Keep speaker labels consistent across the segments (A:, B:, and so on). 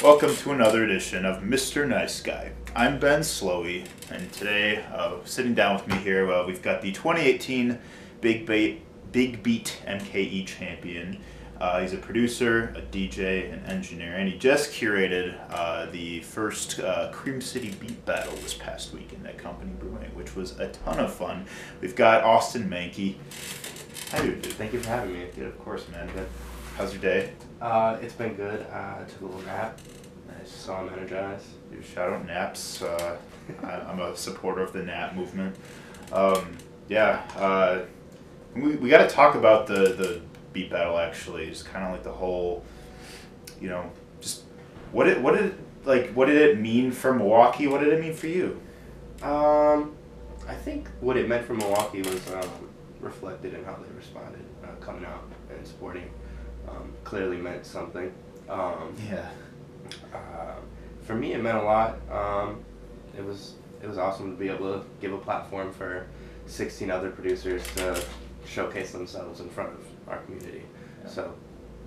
A: Welcome to another edition of Mr. Nice Guy. I'm Ben Slowey, and today, uh, sitting down with me here, uh, we've got the 2018 Big, Big Beat MKE champion. Uh, he's a producer, a DJ, an engineer, and he just curated uh, the first uh, Cream City Beat Battle this past weekend at Company Brewing, which was a ton of fun. We've got Austin Mankey. Doing, dude?
B: Thank you for having me.
A: Good, of course, man. How's your day?
B: Uh, it's been good. Uh, took a little nap,
A: Nice.
B: so I'm energized.
A: Dude, shout out Naps. Uh, I, I'm a supporter of the Nap movement. Um, yeah, uh, we, we got to talk about the, the beat battle actually. It's kind of like the whole, you know, just what it what did it, like what did it mean for Milwaukee? What did it mean for you?
B: Um, I think what it meant for Milwaukee was um, reflected in how they responded, uh, coming out and supporting. Um, clearly meant something. Um,
A: Yeah.
B: uh, for me, it meant a lot. Um, it was it was awesome to be able to give a platform for 16 other producers to showcase themselves in front of our community.
A: Yeah.
B: So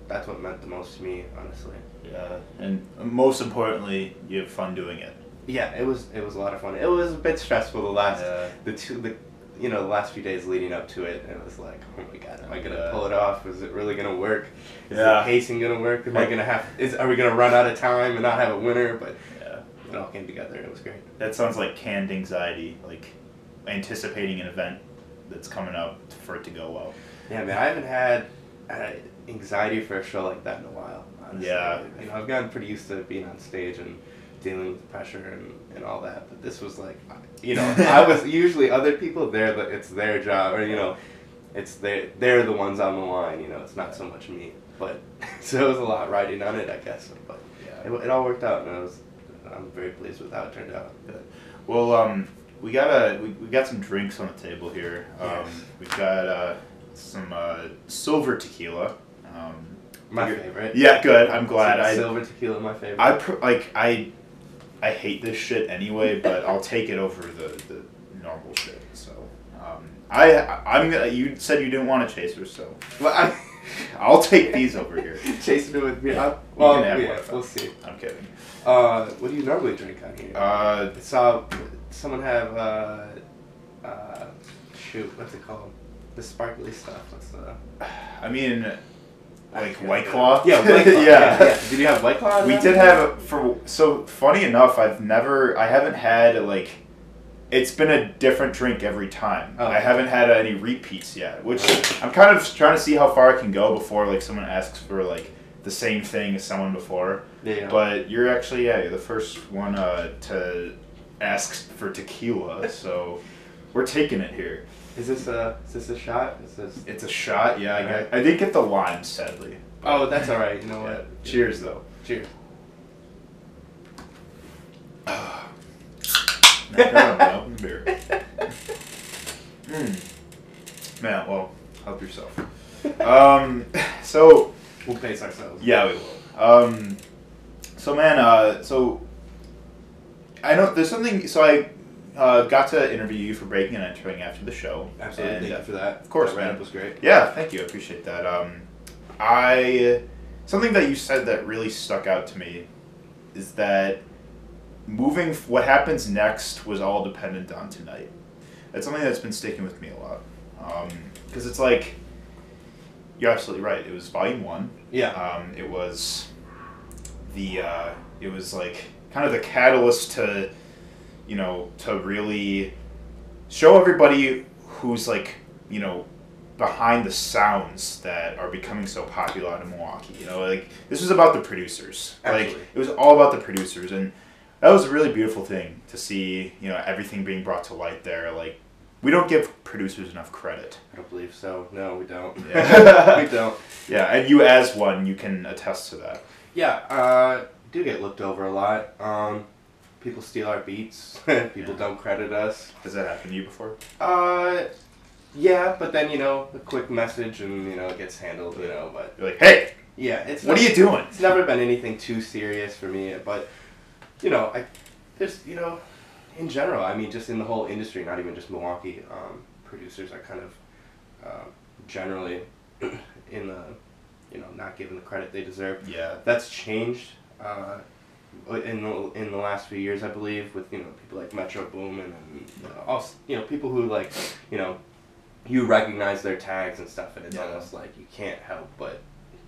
B: that's what meant the most to me, honestly.
A: Yeah, and most importantly, you have fun doing it.
B: Yeah, it was it was a lot of fun. It was a bit stressful the last
A: Yeah.
B: the two the you know the last few days leading up to it. and It was like, oh my god, am I gonna
A: Yeah.
B: pull it off? Is it really gonna work? Is
A: Yeah.
B: the pacing gonna work? Am I gonna have? Is are we gonna run out of time and not have a winner? But
A: Yeah.
B: it all came together. It was great.
A: That sounds like canned anxiety, like anticipating an event that's coming up for it to go well.
B: Yeah, man, I haven't had uh, anxiety for a show like that in a while. Honestly.
A: Yeah.
B: you know, I've gotten pretty used to being on stage and dealing with the pressure and, and all that. But this was like, you know, I was usually other people there, but it's their job, or you know, it's they they're the ones on the line. You know, it's not so much me. But so it was a lot riding on it, I guess. But
A: Yeah.
B: it, it all worked out, and I was I'm very pleased with how it turned out.
A: Well, um, we got a we, we got some drinks on the table here. Um,
B: Yes.
A: We've got uh, some uh, silver tequila. Um,
B: My favorite.
A: Yeah, good. I'm glad. I
B: silver tequila, my favorite.
A: I pr- like I I hate this shit anyway, but I'll take it over the, the normal shit. So um, I I'm gonna. You said you didn't want a chaser, so
B: well, I,
A: I'll take these over here.
B: chasing it with me.
A: You
B: well,
A: can have
B: yeah,
A: one if I-
B: we'll see.
A: I'm kidding.
B: Uh, what do you normally drink on here?
A: Uh,
B: I saw someone have uh, uh, shoot, what's it called? The sparkly stuff. What's the
A: I mean, like White
B: the-
A: Claw.
B: Yeah, White Claw.
A: yeah.
B: yeah. yeah. Did you have White Claw?
A: We did have it for so funny enough. I've never, I haven't had like, it's been a different drink every time.
B: Oh.
A: I haven't had any repeats yet, which I'm kind of trying to see how far I can go before like someone asks for like the same thing as someone before.
B: Yeah. yeah.
A: But you're actually yeah, you're the first one uh, to ask for tequila, so we're taking it here.
B: Is this a is this a shot? Is this?
A: It's a shot, yeah. I, got, I didn't get the lime, sadly.
B: Oh, that's all right. You know
A: Yeah.
B: what?
A: Cheers, though.
B: Cheers.
A: Not bad, no, beer. Mm. Man, well, help yourself. Um, so
B: We'll pace ourselves.
A: yeah, we will. Um, so man, uh, so I know there's something. So I uh, got to interview you for breaking and entering after the show.
B: Absolutely.
A: And,
B: Thank you for that.
A: of course,
B: that
A: man.
B: was great.
A: Yeah, thank you. I appreciate that. Um, I something that you said that really stuck out to me is that moving f- what happens next was all dependent on tonight. That's something that's been sticking with me a lot because it's like you're absolutely right. It was volume one.
B: Yeah.
A: Um, it was the uh, it was like kind of the catalyst to you know to really show everybody who's like you know behind the sounds that are becoming so popular out in Milwaukee. You know, like this was about the producers. Like it was all about the producers, and that was a really beautiful thing to see. You know, everything being brought to light there. Like we don't give producers enough credit.
B: I don't believe so. No, we don't.
A: Yeah.
B: we don't.
A: Yeah, and you as one, you can attest to that.
B: Yeah, uh, do get looked over a lot. Um, people steal our beats. people
A: Yeah.
B: don't credit us.
A: Has that happened to you before?
B: Uh, yeah, but then you know a quick message and you know it gets handled. You know, but
A: You're like, hey,
B: yeah, it's
A: what
B: not-
A: are you doing?
B: It's never been anything too serious for me, but you know, I there's you know, in general, I mean, just in the whole industry, not even just Milwaukee, um, producers are kind of uh, generally in the you know not given the credit they deserve.
A: Yeah.
B: That's changed. Uh, in the in the last few years, I believe, with you know people like Metro Boomin and know, also you know people who like you know you recognize their tags and stuff, and it's
A: Yeah.
B: almost like you can't help but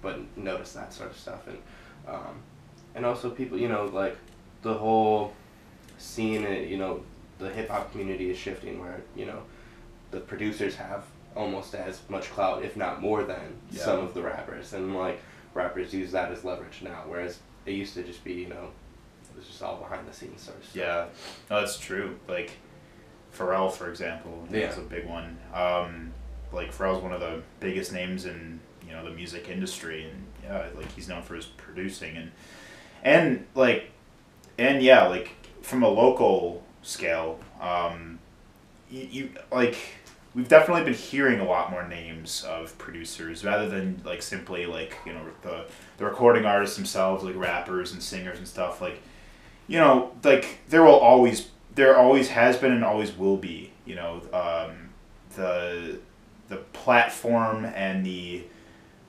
B: but notice that sort of stuff, and um, and also people you know like the whole scene, uh, you know, the hip hop community is shifting where you know the producers have almost as much clout, if not more than
A: Yeah.
B: some of the rappers, and like rappers use that as leverage now, whereas it used to just be you know it was just all behind the scenes sort of stuff.
A: Yeah, no, that's true. Like Pharrell, for example,
B: Yeah.
A: is a big one. Um, like Pharrell's one of the biggest names in you know the music industry, and yeah, like he's known for his producing and and like and yeah, like from a local scale, um, you, you like we've definitely been hearing a lot more names of producers rather than like simply like you know the the recording artists themselves, like rappers and singers and stuff. Like you know, like there will always there always has been and always will be. You know, um, the the platform and the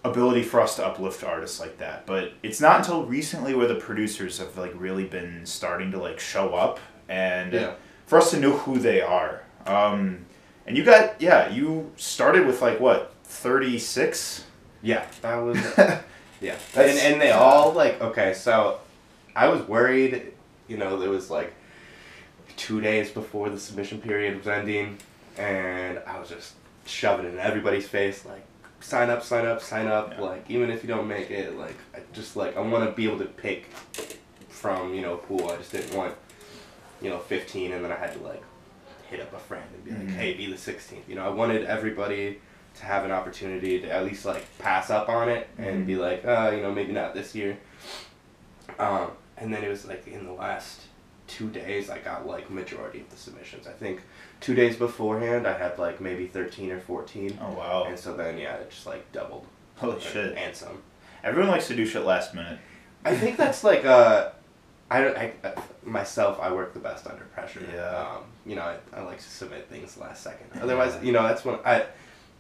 A: ability for us to uplift artists like that. But it's not until recently where the producers have like really been starting to like show up and
B: Yeah.
A: for us to know who they are. Um, and you got yeah, you started with like what thirty six.
B: Yeah, that was yeah, and and they all like okay. So I was worried, you know, it was like two days before the submission period was ending, and I was just shoving it in everybody's face like sign up, sign up, sign up.
A: Yeah.
B: Like even if you don't make it, like I just like I want to be able to pick from you know a pool. I just didn't want you know fifteen, and then I had to like hit up a friend and be like, hey, be the sixteenth. You know, I wanted everybody to have an opportunity to at least like pass up on it and
A: Mhm.
B: be like, uh, you know, maybe not this year. Um, and then it was like in the last two days, I got like majority of the submissions. I think two days beforehand, I had like maybe thirteen or 14.
A: Oh, wow!
B: and so then yeah, it just like doubled.
A: Holy
B: and-
A: shit!
B: And some.
A: Everyone likes to do shit last minute.
B: I think that's like uh, I don't I, uh, myself. I work the best under pressure.
A: Yeah.
B: Um, you know, I, I like to submit things last second. Otherwise, you know, that's when I.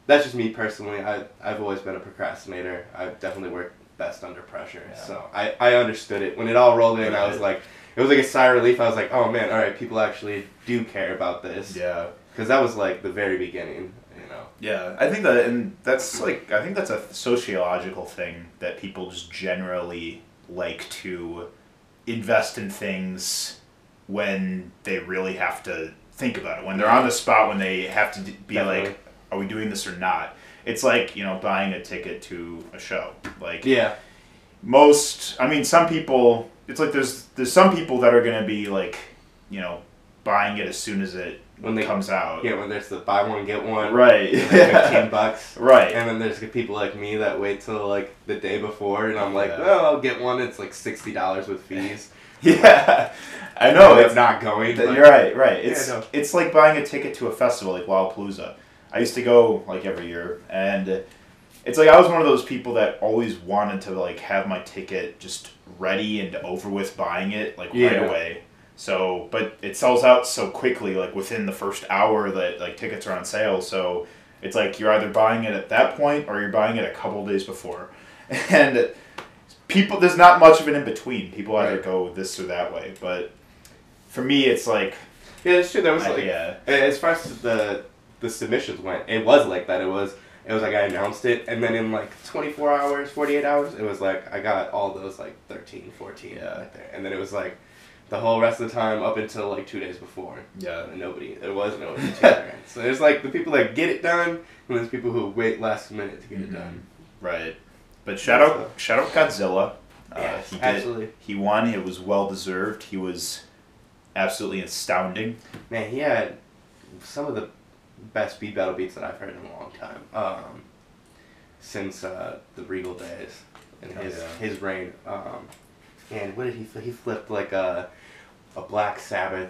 B: That's just me personally. I I've always been a procrastinator. I've definitely worked best under pressure.
A: Yeah.
B: So I I understood it when it all rolled in. I was like, it was like a sigh of relief. I was like, oh man, all right, people actually do care about this.
A: Yeah.
B: Because that was like the very beginning. You know.
A: Yeah, I think that, and that's like, I think that's a sociological thing that people just generally like to invest in things when they really have to think about it. When they're on the spot, when they have to be
B: Definitely.
A: like, are we doing this or not? It's like, you know, buying a ticket to a show. Like,
B: Yeah.
A: most i mean some people it's like there's there's some people that are going to be like you know buying it as soon as it
B: When they
A: comes out
B: Yeah, when there's the buy one get one.
A: right Yeah,
B: Fifteen bucks.
A: right
B: And then there's people like me that wait till like the day before, and I'm like,
A: Yeah.
B: well, I'll get one. It's like sixty dollars with fees.
A: yeah i know it's
B: not going.
A: Th- You're right, right. It's
B: no.
A: it's like buying a ticket to a festival like Lollapalooza. I used to go like every year, and it's like I was one of those people that always wanted to like have my ticket just ready and over with buying it like right away. So, but it sells out so quickly, like within the first hour that like tickets are on sale. So it's like you're either buying it at that point or you're buying it a couple days before, and people there's not much of an in between. People either
B: Right.
A: go this or that way, but for me, it's like
B: Yeah, it's true. There was
A: I-
B: like
A: yeah.
B: as far as the the submissions went, it was like that. It was it was like I announced it, and then in like 24 hours, 48 hours, it was like I got all those like 13, 14
A: Yeah.
B: right there, and then it was like the whole rest of the time up until like two days before.
A: Yeah.
B: And nobody, there was no tutor. so there's like the people that get it done, and there's people who wait last minute to get it
A: Mhm.
B: done.
A: Right. But shout out shout out Godzilla. Uh,
B: Yes,
A: he did,
B: absolutely.
A: He won. It was well deserved. He was absolutely astounding.
B: Man, he had some of the best beat battle beats that I've heard in a long time. Um, since uh, the Regal days and his
A: yeah.
B: his reign. Um, and what did he fl- he flipped like a a Black Sabbath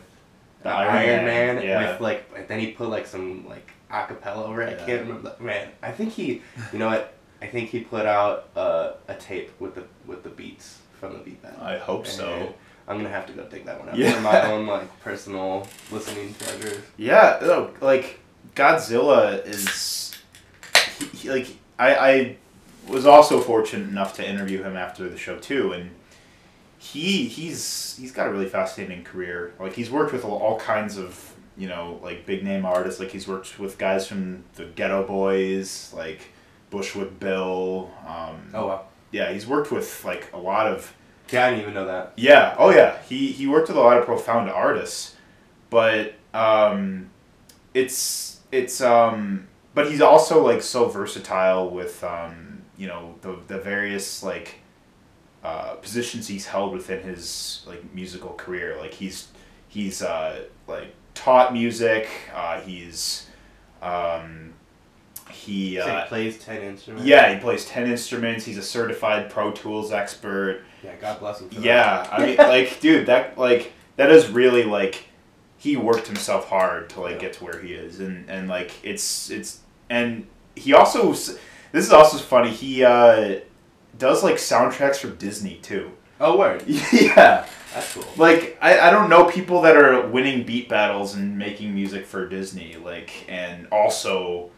A: The
B: uh,
A: Iron
B: Iron,
A: Man,
B: Man,
A: yeah.
B: with like and then he put like some like acapella over it.
A: Yeah.
B: I can't remember. Man, I think he you know what I think he put out uh, a tape with the with the beats from the beat Band.
A: I hope
B: And
A: so.
B: I'm gonna have to go dig that one out
A: Yeah.
B: for my own like personal listening pleasures.
A: Yeah, no, like Godzilla is he, he- like I I was also fortunate enough to interview him after the show too, and he he's he's got a really fascinating career. Like he's worked with all, kinds of you know like big name artists. Like he's worked with guys from the Geto Boys, like Bushwick Bill. Um,
B: Oh wow.
A: yeah, he's worked with like a lot of
B: Yeah, I didn't even know that.
A: yeah. Oh yeah. He he worked with a lot of profound artists, but um, it's it's um, but he's also like so versatile with um, you know the the various like uh, positions he's held within his like musical career. Like he's he's uh, like taught music. Uh, he's um, he
B: So he
A: uh,
B: plays ten instruments.
A: yeah he plays ten instruments. He's a certified Pro Tools expert.
B: Yeah. God bless him. For that.
A: Yeah, I mean, like, dude, that like that is really like he worked himself hard to like
B: Yeah.
A: get to where he is, and and like it's it's and he also this is also funny. He uh, does like soundtracks for Disney too.
B: Oh word.
A: yeah,
B: That's cool.
A: like I, I don't know people that are winning beat battles and making music for Disney, like and also,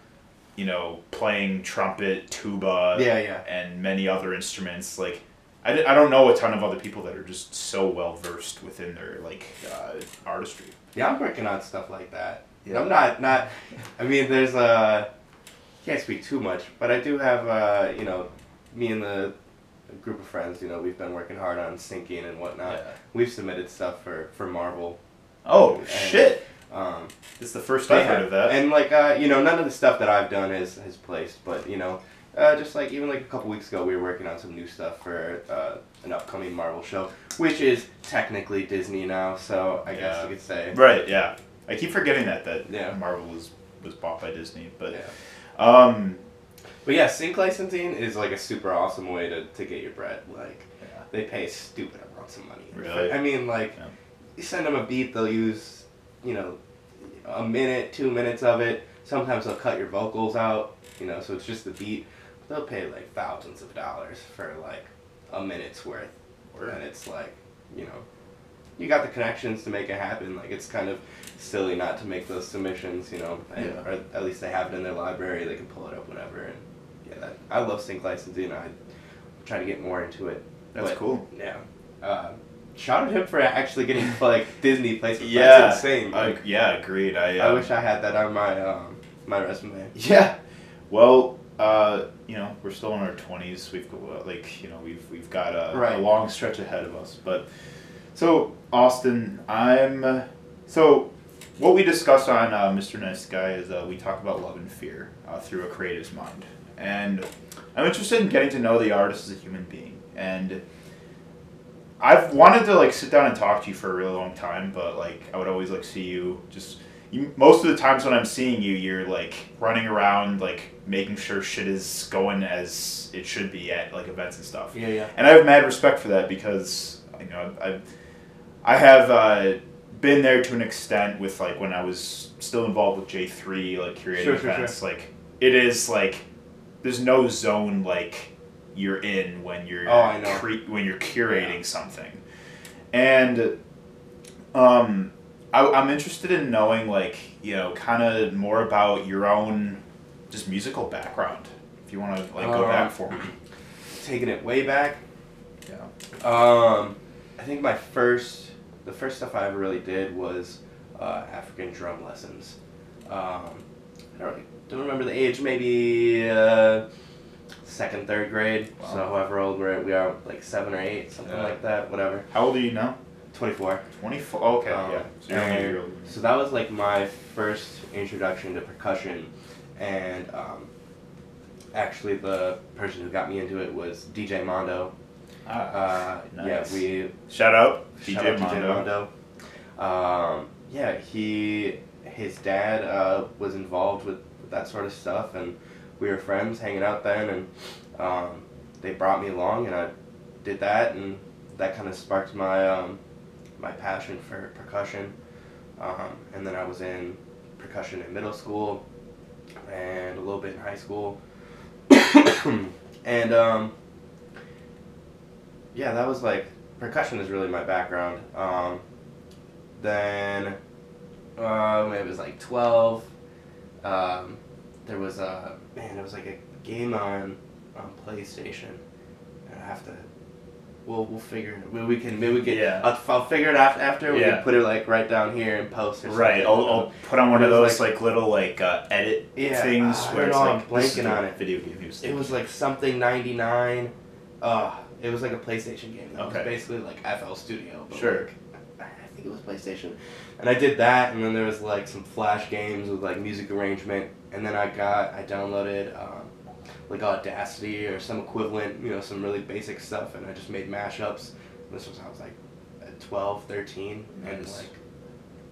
A: you know, playing trumpet, tuba,
B: Yeah, yeah.
A: and many other instruments. Like, I, I don't know a ton of other people that are just so well versed within their like uh, artistry.
B: Yeah, I'm working on stuff like that.
A: Yeah.
B: I'm not not. I mean, there's a Can't speak too much, but I do have uh, you know, me and the group of friends. You know, we've been working hard on syncing and whatnot.
A: Yeah.
B: We've submitted stuff for for Marvel.
A: Oh
B: And,
A: shit!
B: Um,
A: It's the first I've heard of that.
B: And like uh, you know, none of the stuff that I've done is has placed, but you know. Uh, just like even like a couple weeks ago, we were working on some new stuff for uh, an upcoming Marvel show, which is technically Disney now. So I guess you could say,
A: right? Yeah. I keep forgetting that that
B: Yeah.
A: Marvel was was bought by Disney, but
B: yeah.
A: um,
B: But yeah, sync licensing is like a super awesome way to, to get your bread. Like
A: Yeah.
B: they pay stupid amounts of money.
A: Really?
B: I mean, like
A: Yeah.
B: you send them a beat, they'll use you know a minute, two minutes of it. Sometimes they'll cut your vocals out. You know, so it's just the beat. They'll pay like thousands of dollars for like a minute's worth, and it's like you know. You got the connections to make it happen. Like it's kind of silly not to make those submissions, you know, and,
A: Yeah.
B: or at least they have it in their library. They can pull it up whenever, and yeah, that, I love sync licensing. I try to get more into it.
A: that's
B: But,
A: cool.
B: Yeah. Uh, shout out him for actually getting like Disney placement.
A: Yeah,
B: That's insane.
A: I- yeah, agreed. I
B: I
A: um,
B: wish I had that on my um, my resume.
A: Yeah. Well, uh, you know, we're still in our twenties. We've got like you know we've we've got a, a long stretch ahead of us. But so Austin, I'm uh, so what we discussed on uh, Mr. Nice Guy is uh, we talk about love and fear uh, through a creative's mind, and I'm interested in getting to know the artist as a human being and. I've wanted to like sit down and talk to you for a really long time, but like I would always like see you just you, most of the times when I'm seeing you, you're like running around, like making sure shit is going as it should be at like events and stuff.
B: Yeah, yeah.
A: And I have mad respect for that because you know I've I have uh, been there to an extent with like when I was still involved with J three like curating
B: Sure, sure,
A: events. Like it is like there's no zone like you're in when you're
B: Oh, I know.
A: cre- when you're curating something, and um, I, I'm interested in knowing like you know kind of more about your own just musical background. If you want to like go
B: Um,
A: back for me.
B: Taking it way back.
A: Yeah.
B: Um, I think my first, the first stuff I ever really did was uh, African drum lessons. Um, I don't, really, don't remember the age, maybe uh, second, third grade.
A: Wow.
B: So however old we're, we are, like seven or eight, something
A: Yeah.
B: like that, whatever.
A: How old are you now?
B: 24.
A: 24. Okay,
B: Um,
A: yeah. So you're
B: and. So that was like my first introduction to percussion, and um, actually the person who got me into it was DJ Mondo.
A: Ah,
B: Uh,
A: nice.
B: Yeah, we
A: Shout out,
B: Shout
A: DJ
B: out
A: Mondo.
B: Mondo. Um, yeah, he his dad uh, was involved with, with that sort of stuff, and we were friends, hanging out then, and um, they brought me along, and I did that, and that kind of sparked my um, my passion for percussion. Um, and then I was in percussion in middle school, and a little bit in high school, and um, yeah, that was like percussion is really my background. Um, then uh, when I was like twelve, um, there was a man. It was like a game on on PlayStation. And I have to we'll we'll figure it. We, we can maybe we can.
A: Yeah.
B: I'll, I'll figure it out after. We
A: Yeah.
B: can put it like right down here and post or
A: Right.
B: something.
A: I'll, I'll put on one of those like, little like uh, edit
B: Yeah,
A: things
B: I
A: where it's
B: know,
A: like
B: I'm blanking on it.
A: Video game.
B: It was like something ninety nine. Uh, it was like a PlayStation game. It
A: Okay.
B: was basically like FL Studio. But
A: Sure.
B: Like, it was PlayStation. And I did that, and then there was like some Flash games with like music arrangement, and then I got I downloaded um, like Audacity or some equivalent, you know, some really basic stuff, and I just made mashups. This was I was like at 12, 13, and
A: Nice.
B: like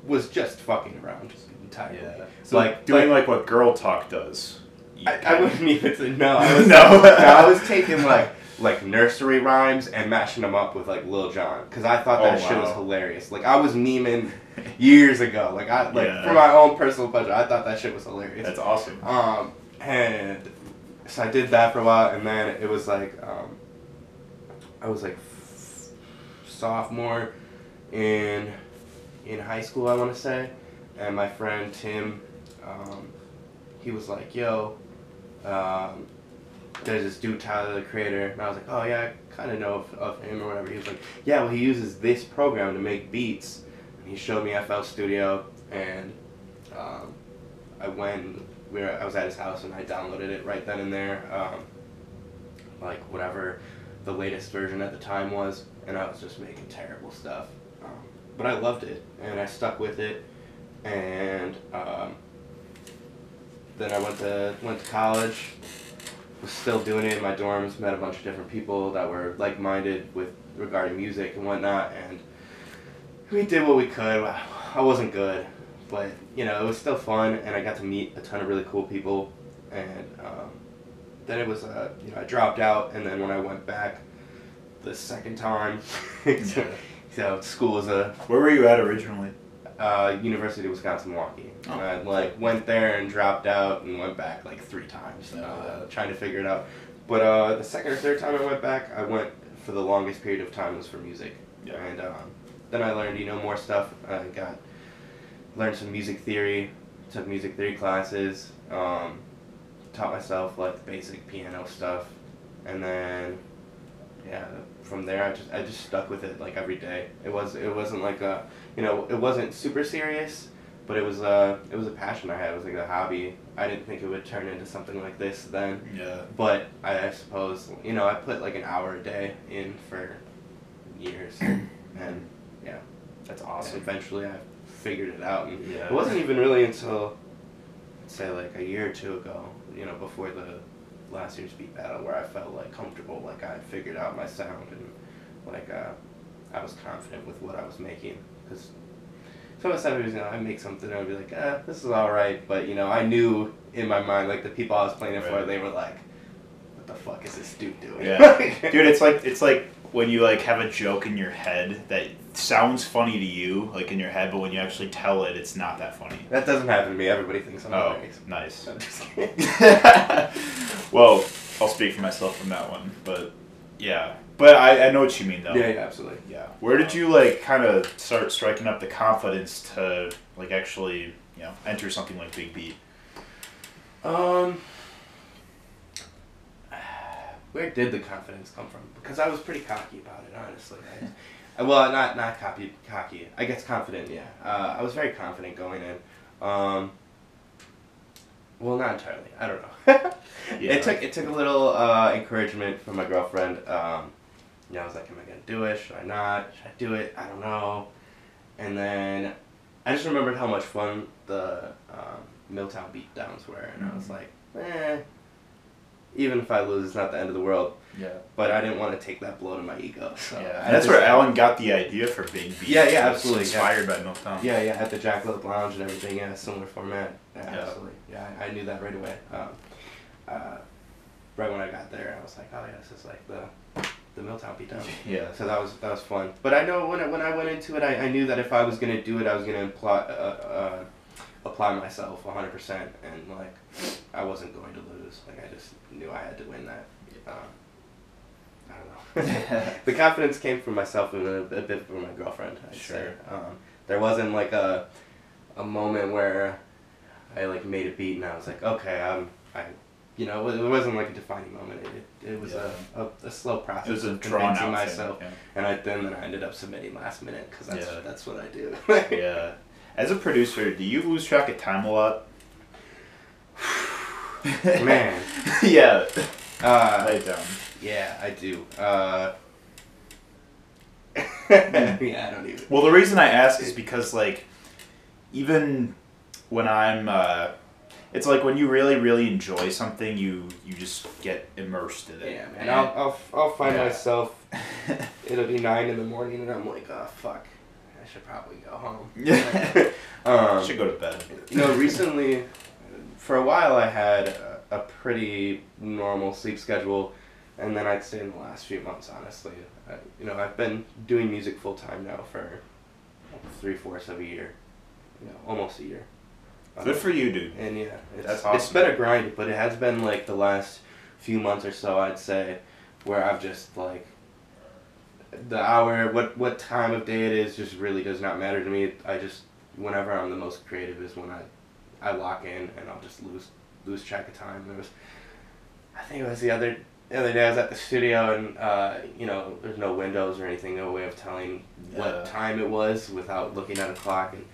B: was just fucking around entirely.
A: yeah. So
B: Like-
A: like doing like, what Girl Talk does.
B: I, I wouldn't even say no. I was,
A: No.
B: I was taking like like nursery rhymes and mashing them up with like Lil Jon because I thought that
A: Oh,
B: shit was hilarious. Like I was memeing years ago. Like I like
A: Yeah.
B: for my own personal pleasure, I thought that shit was hilarious.
A: That's awesome.
B: Um, and so I did that for a while, and then it was like um, I was like f- sophomore in in high school, I want to say, and my friend Tim, um, he was like, "Yo, um, there's this dude Tyler the Creator," and I was like, "Oh yeah, I kind of know of, of him or whatever." He was like, "Yeah, well he uses this program to make beats," and he showed me FL Studio, and um, I went. We were, I was at his house and I downloaded it right then and there, um, like whatever the latest version at the time was, and I was just making terrible stuff. Um, but I loved it and I stuck with it, and um, then I went to went to college. Was still doing it in my dorms. Met a bunch of different people that were like minded with regarding music and whatnot, and we did what we could. I wasn't good, but you know it was still fun, and I got to meet a ton of really cool people. And um, then it was uh, you know I dropped out, and then when I went back the second time,
A: Yeah.
B: so school was a
A: Where were you at originally?
B: Uh, University of Wisconsin Milwaukee.
A: Oh.
B: And I like went there and dropped out and went back like three times, uh, trying to figure it out. But uh, the second or third time I went back, I went for the longest period of time was for music.
A: Yeah.
B: And um, then I learned you know more stuff. I got learned some music theory, took music theory classes, um, taught myself like the basic piano stuff, and then yeah, from there I just I just stuck with it like every day. It was it wasn't like a you know it wasn't super serious, but it was uh it was a passion I had. It was like a hobby. I didn't think it would turn into something like this then,
A: Yeah.
B: but I, I suppose you know I put like an hour a day in for years, and yeah,
A: That's
B: and
A: awesome.
B: eventually I figured it out. And
A: Yeah.
B: it wasn't even really until say like a year or two ago, you know, before the last year's beat battle where I felt like comfortable, like I figured out my sound and like uh, I was confident with what I was making. Because some of the stuff you know, I make something and I'd be like, eh, this is all right, but you know, I knew in my mind, like the people I was playing it for, they were like, what the fuck is this dude doing?
A: Yeah. Dude, it's like it's like when you like have a joke in your head that sounds funny to you, like in your head, but when you actually tell it, it's not that funny.
B: that doesn't happen to me. Everybody thinks I'm
A: Oh, nice.
B: I'm
A: well, I'll speak for myself from that one, but yeah. But I, I know what you mean though.
B: yeah, yeah, absolutely.
A: Yeah. Where did you like kind of start striking up the confidence to like actually, you know, enter something like Big Beat?
B: Um, where did the confidence come from? Because I was pretty cocky about it, honestly. I, well, not not cocky, cocky. I guess confident. Yeah, uh, I was very confident going in. Um, well, not entirely. I don't know.
A: Yeah.
B: It took it took a little uh, encouragement from my girlfriend. Um, you know, I was like, "Am I gonna do it? Should I not? Should I do it? I don't know." And then I just remembered how much fun the um, Milltown beatdowns were, and I was
A: Mhm.
B: like, "Eh." Even if I lose, it's not the end of the world.
A: Yeah.
B: But I didn't want to take that blow to my ego. So
A: yeah.
B: I
A: that's
B: just-
A: where Alan got the idea for Big Beat.
B: Yeah, yeah, absolutely, yeah.
A: Inspired by Milltown.
B: Yeah, yeah, at the Jackalope Lounj and everything, yeah, similar format. Yeah,
A: Yeah.
B: absolutely. Yeah, I, I knew that right away. Um, uh, right when I got there, I was like, oh yeah, this is like the the Milltown beatdown.
A: Yeah.
B: So that was that was fun. But I know when I, when I went into it, I, I knew that if I was gonna do it, I was gonna apply uh, uh, apply myself 100 percent, and like I wasn't going to lose. Like I just knew I had to win that. Um, I don't know. the confidence came from myself and a, a bit from my girlfriend. I'd
A: Sure.
B: Um, there wasn't like a a moment where I like made a beat and I was like, okay, I'm I you know, it wasn't like a defining moment. It, it was
A: Yeah.
B: a, a, a slow process
A: It was a
B: of
A: drawn out
B: myself.
A: thing.
B: And I then, then I ended up submitting last minute because that's
A: Yeah.
B: that's what I do.
A: Yeah. yeah. As a producer, do you lose track of time a lot?
B: Man,
A: yeah.
B: uh,
A: Lay down.
B: yeah, I do. Uh, yeah, I don't even.
A: Well, the reason I ask is because like, even when I'm, uh, it's like when you really really enjoy something, you you just get immersed in it.
B: Yeah, man. I'll, I'll, I'll find
A: Yeah.
B: myself. It'll be nine in the morning, and I'm like, oh fuck, I should probably go home.
A: Yeah.
B: um,
A: should go to bed.
B: You know, recently, for a while, I had a, a pretty normal sleep schedule, and then I'd say in the last few months, honestly, I, you know, I've been doing music full time now for three fourths of a year, you know, almost a year.
A: Good for you, dude.
B: And yeah, it's,
A: That's
B: it's
A: awesome.
B: been a grind, but it has been like the last few months or so, I'd say, where I've just like the hour, what what time of day it is, just really does not matter to me. I just whenever I'm the most creative is when I I lock in and I'll just lose lose track of time. There was, I think it was the other the other day I was at the studio and uh, you know there's no windows or anything, no way of telling
A: Yeah.
B: what time it was without looking at a clock and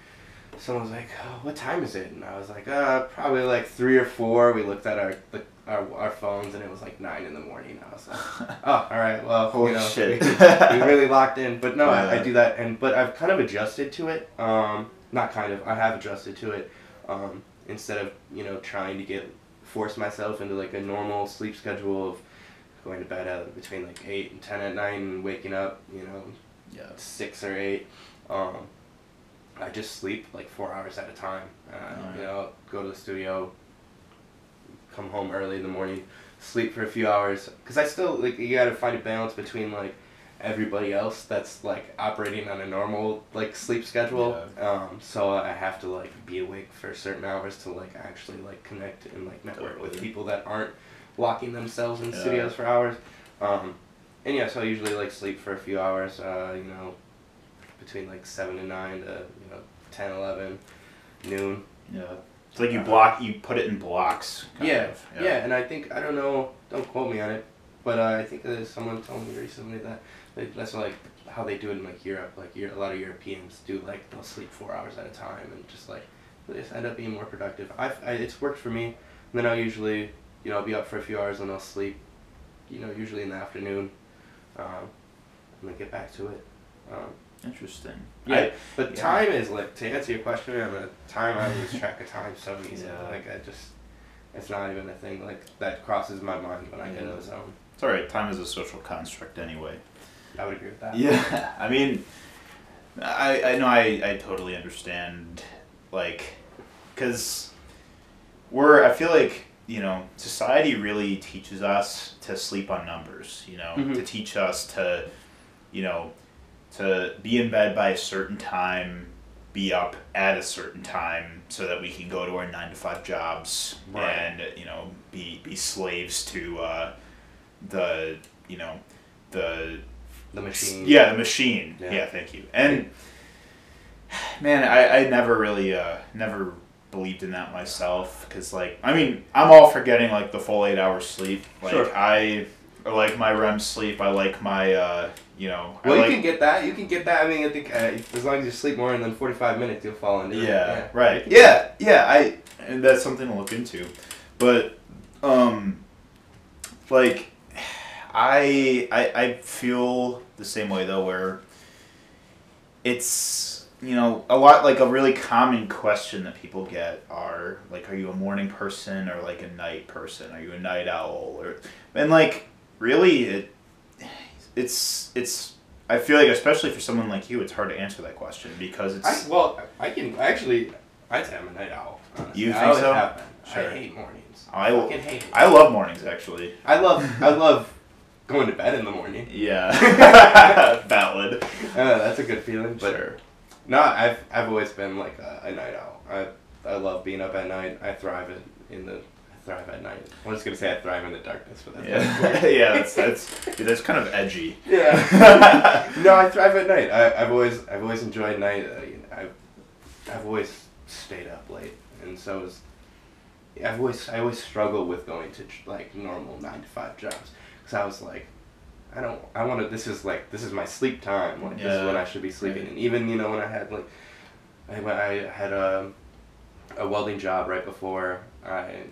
B: someone was like, oh, "What time is it?" And I was like, "Uh, probably like three or four. We looked at our the, our, our phones and it was like nine in the morning. I was like, "Oh, all right. Well,
A: Holy
B: you know,
A: shit.
B: We, we really locked in." But no, I, I do that, and but I've kind of adjusted to it. Um, not kind of. I have adjusted to it. Um, instead of you know trying to get force myself into like a normal sleep schedule of going to bed at between like eight and ten at night and waking up, you know,
A: yeah.
B: six or eight. Um, I just sleep like four hours at a time. Uh,
A: Alright.
B: You know, go to the studio, come home early in the morning, sleep for a few hours. Cause I still like you gotta find a balance between like everybody else that's like operating on a normal like sleep schedule. Um, so I have to like be awake for certain hours to like actually like connect and like network with people that aren't locking themselves in
A: Yeah.
B: studios for hours. Um, and yeah, so I usually like sleep for a few hours. Uh, you know, between like seven and nine to you know 10, 11, noon.
A: Yeah. It's like you block, you put it in blocks. kind
B: Yeah,
A: of.
B: yeah, and I think I don't know. Don't quote me on it, but uh, I think uh, someone told me recently that they, that's like how they do it in like Europe. Like a lot of Europeans do like they'll sleep four hours at a time and just like they just end up being more productive. I've I, it's worked for me. And then I'll usually you know I'll be up for a few hours and I'll sleep, you know usually in the afternoon, um, and then get back to it. Um,
A: Interesting.
B: yeah,
A: I-
B: but
A: yeah.
B: time is like to answer your question. I'm a time I lose track of time so easy.
A: Yeah.
B: Like I just, it's not even a thing like that crosses my mind when I get in the zone.
A: it's alright. Time is a social construct anyway.
B: I would agree with that.
A: Yeah, I mean, I I know I I totally understand, like, cause we're I feel like you know society really teaches us to sleep on numbers. You know,
B: Mhm.
A: to teach us to, you know, to be in bed by a certain time, be up at a certain time, so that we can go to our nine to five jobs
B: Right.
A: and you know be be slaves to uh, the you know the
B: The machine.
A: yeah, the machine.
B: Yeah.
A: Yeah, thank you. And man, I, I never really uh never believed in that myself because like I mean I'm all for getting like the full eight hours sleep. Like
B: Sure.
A: I like my REM sleep. I like my uh you know.
B: Well,
A: I
B: you
A: like,
B: can get that. You can get that. I mean, I think uh, as long as you sleep more than forty five minutes, you'll fall into it.
A: yeah, right. Yeah, yeah. I and that's something to look into, but um, like I I I feel the same way though, where it's you know a lot like a really common question that people get are like, are you a morning person or like a night person? Are you a night owl or and like really it it's it's. I feel like, especially for someone like you, it's hard to answer that question because it's.
B: I, well, I can actually. I'd say I'm a night owl. honestly.
A: You
B: I
A: think
B: always
A: so?
B: Have been.
A: Sure.
B: I hate mornings.
A: I-
B: I hate it.
A: I love mornings actually.
B: I love. I love going to bed in the morning.
A: Yeah. Valid.
B: Uh, that's a good feeling. But
A: Sure.
B: no, I've I've always been like a, a night owl. I I love being up at night. I thrive in, in the thrive at night. I was gonna say I thrive in the darkness, but that's
A: Yeah. yeah. That's that's dude, that's kind of edgy.
B: yeah. no, I thrive at night. I, I've always I've always enjoyed night. Uh, I've I've always stayed up late, and so is I've always I always struggle with going to like normal nine to five jobs because I was like, I don't I want to. This is like this is my sleep time. Like this is when I should be sleeping. And even you know when I had like, I I had a a welding job right before I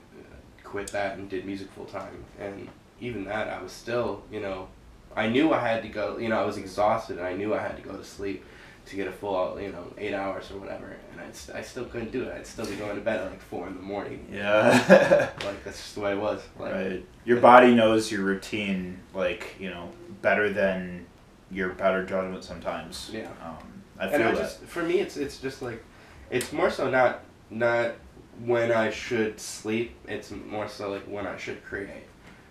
B: quit that and did music full time. And even that, I was still you know, I knew I had to go. You know, I was exhausted and I knew I had to go to sleep to get a full you know eight hours or whatever. And I st- I still couldn't do it. I'd still be going to bed at like four in the morning.
A: Yeah.
B: Like that's just the way it was. Like,
A: right. Your body knows your routine, like you know, better than your better judgment sometimes.
B: Yeah.
A: Um, I
B: and
A: feel
B: I
A: that.
B: just for me it's it's just like it's more so not not when I should sleep it's more so like when I should create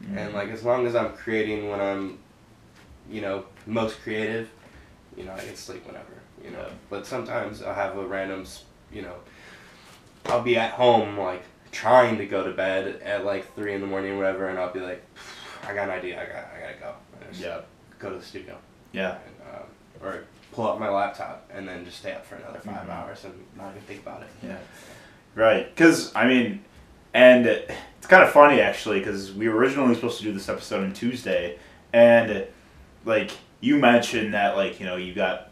A: Mm-hmm.
B: and like as long as I'm creating when I'm you know most creative you know I can sleep whenever you know but sometimes I'll have a random you know I'll be at home like trying to go to bed at like three in the morning or whatever and I'll be like I got an idea I got I gotta go And I just
A: yeah.
B: go to the studio
A: Yeah.
B: and, um, or pull up my laptop and then just stay up for another 5
A: Mhm.
B: hours and not even think about it.
A: Yeah. Right. Because, I mean, and it's kind of funny actually, because we were originally supposed to do this episode on Tuesday, and like you mentioned that, like, you know, you got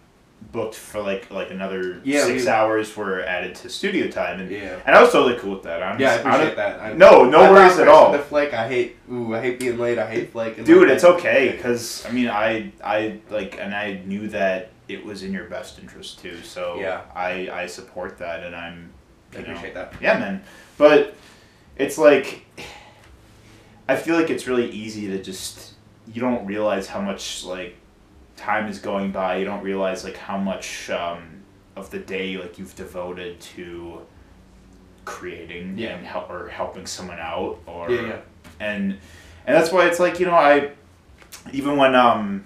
A: booked for like like another
B: Yeah,
A: six
B: we-
A: hours were added to studio time and,
B: Yeah.
A: and I was totally cool with that. I'm
B: Yeah, I
A: just-
B: appreciate
A: I'm-
B: that. I,
A: No, no
B: I'm
A: worries at all.
B: The flake, I hate. Ooh, I hate being late. I hate flaking.
A: Dude, it's okay because I mean I I like and I knew that it was in your best interest too. So
B: Yeah.
A: I I support that and I'm
B: I
A: you know,
B: appreciate that.
A: Yeah, man. But it's like I feel like it's really easy to just you don't realize how much like time is going by. You don't realize like how much um, of the day like you've devoted to creating
B: Yeah.
A: and help or helping someone out or
B: Yeah, yeah.
A: and and that's why it's like you know I even when um